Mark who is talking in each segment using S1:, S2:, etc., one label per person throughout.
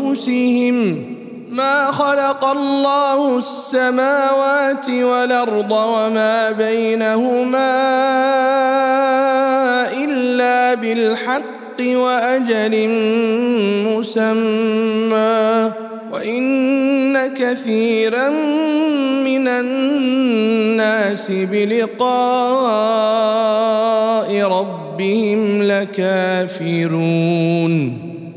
S1: أنفسهم ما خلق الله السماوات والأرض وما بينهما إلا بالحق وأجل مسمى. وإن كثيرا من الناس بلقاء ربهم لكافرون.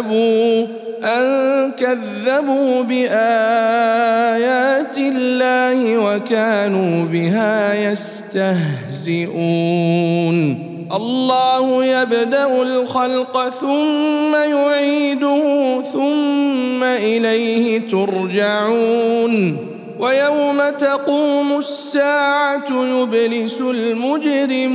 S1: كذبوا أن كذبوا بآيات الله وكانوا بها يستهزئون. الله يبدأ الخلق ثم يعيده ثم إليه ترجعون. ويوم تقوم الساعة يبلس المجرمون.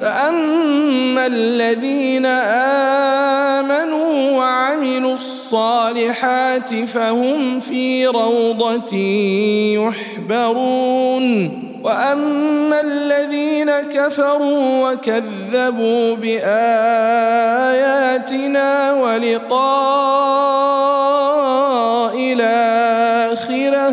S1: فأما الذين آمنوا وعملوا الصالحات فهم في روضة يحبرون. وأما الذين كفروا وكذبوا بآياتنا ولقاء الآخرة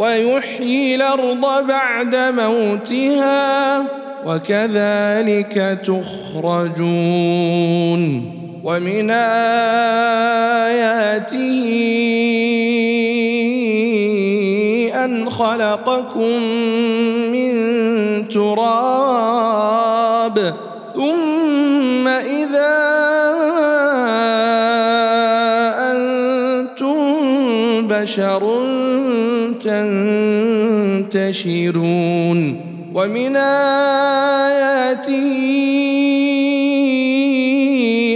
S1: ويحيي الأرض بعد موتها وكذلك تخرجون ومن آياته أن خلقكم من تراب ثم إذا أنتم بشر تنتشرون ومن آياته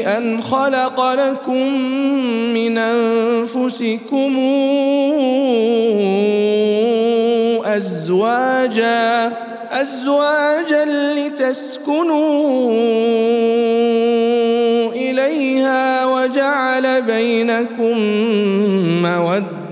S1: أن خلق لكم من أنفسكم أزواجا أزواجا لتسكنوا إليها وجعل بينكم مودة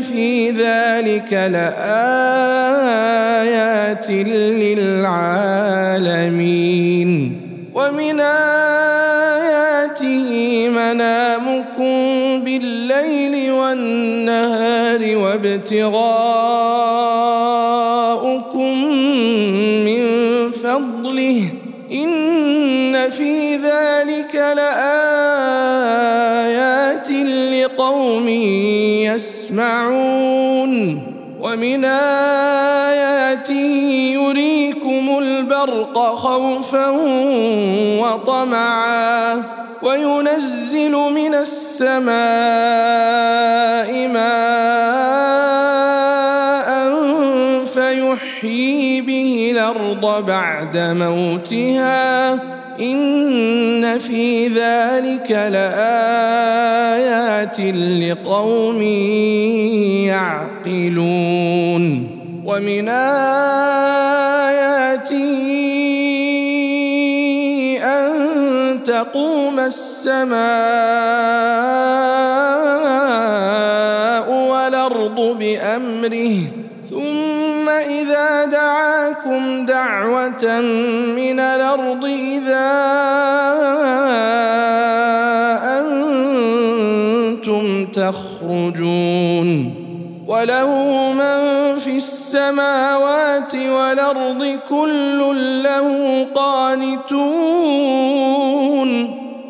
S1: في ذلك لآيات للعالمين ومن آياته منامكم بالليل والنهار وابتغاؤكم يسمعون ومن آياته يريكم البرق خوفا وطمعا وينزل من السماء ماء فيحيي به الأرض بعد موتها إن في ذلك لآيات لقوم يعقلون ومن آياته أن تقوم السماء والأرض بأمره ثم إذا دعاكم دعوة من الأرض إذا أنتم تخرجون وله من في السماوات والأرض كل له قانتون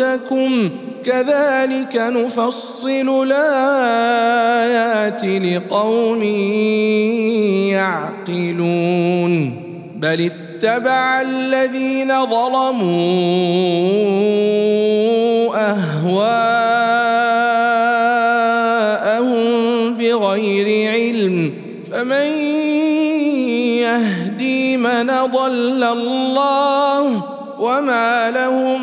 S1: أنفسكم كذلك نفصل الآيات لقوم يعقلون بل اتبع الذين ظلموا أهواءهم بغير علم فمن يهدي من ضل الله وما لهم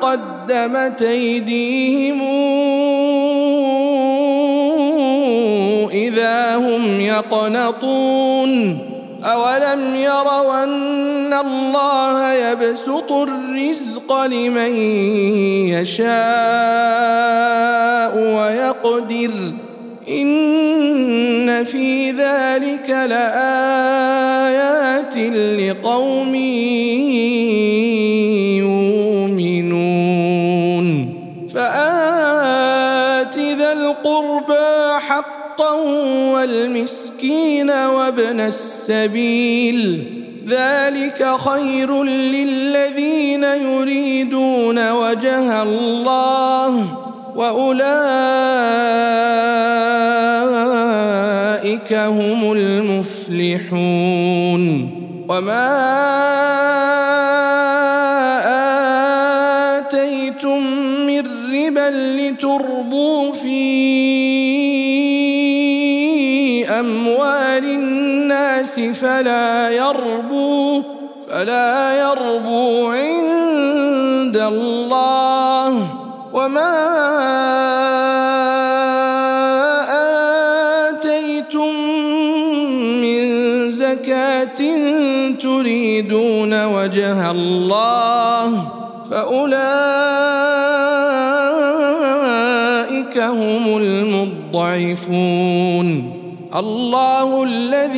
S1: قدمت أيديهم إذا هم يقنطون. أولم يروا أن الله يبسط الرزق لمن يشاء ويقدر. إن في ذلك لآيات لقوم والمسكين وابن السبيل ذلك خير للذين يريدون وجه الله وأولئك هم المفلحون وما فلا يربو فلا يربو عند الله. وما آتيتم من زكاة تريدون وجه الله فأولئك هم المضعفون. الله الذي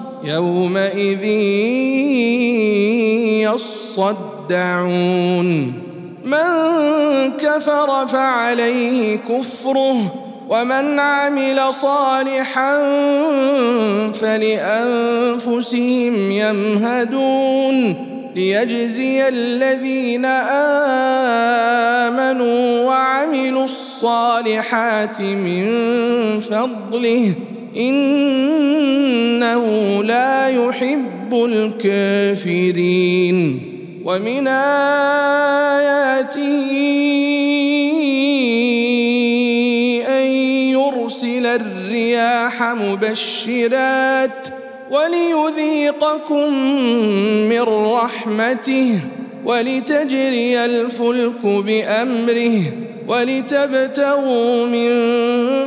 S1: يومئذ يصدعون. من كفر فعليه كفره ومن عمل صالحا فلأنفسهم يمهدون. ليجزي الذين آمنوا وعملوا الصالحات من فضله. إنه لا يحب الكافرين. ومن آياته أن يرسل الرياح مبشرات وليذيقكم من رحمته ولتجري الفلك بأمره ولتبتغوا من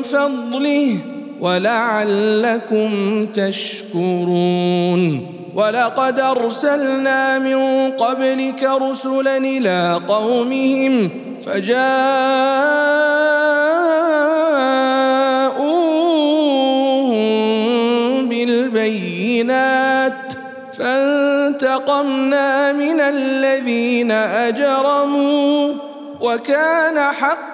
S1: فضله ولعلكم تشكرون. ولقد أرسلنا من قبلك رسلا إلى قومهم فجاءوهم بالبينات. فانتقمنا من الذين أجرموا. وكان حقا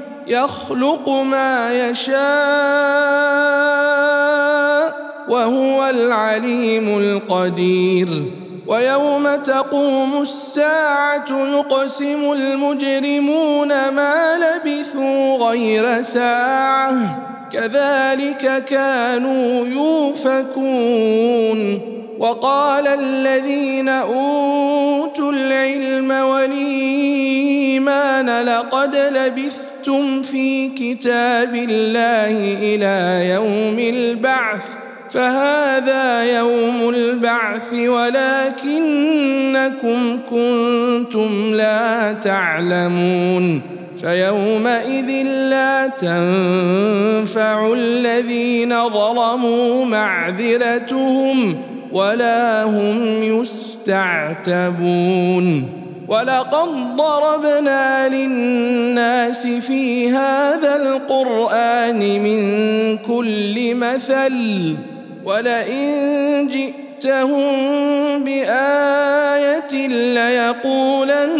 S1: يخلق ما يشاء وهو العليم القدير. ويوم تقوم الساعة يقسم المجرمون ما لبثوا غير ساعة. كذلك كانوا يوفكون. وقال الذين أوتوا العلم والإيمان لقد لبثتم في كتاب الله إلى يوم البعث فهذا يوم البعث ولكنكم كنتم لا تعلمون فيومئذ لا تنفع الذين ظلموا معذرتهم ولا هم يستعتبون. ولقد ضربنا للناس في هذا القرآن من كل مثل ولئن جئت جئتهم بآية ليقولن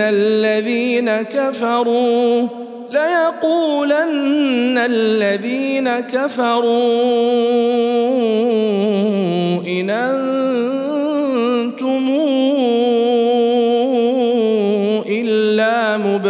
S1: الذين كفروا ليقولن الذين كفروا إن أنتم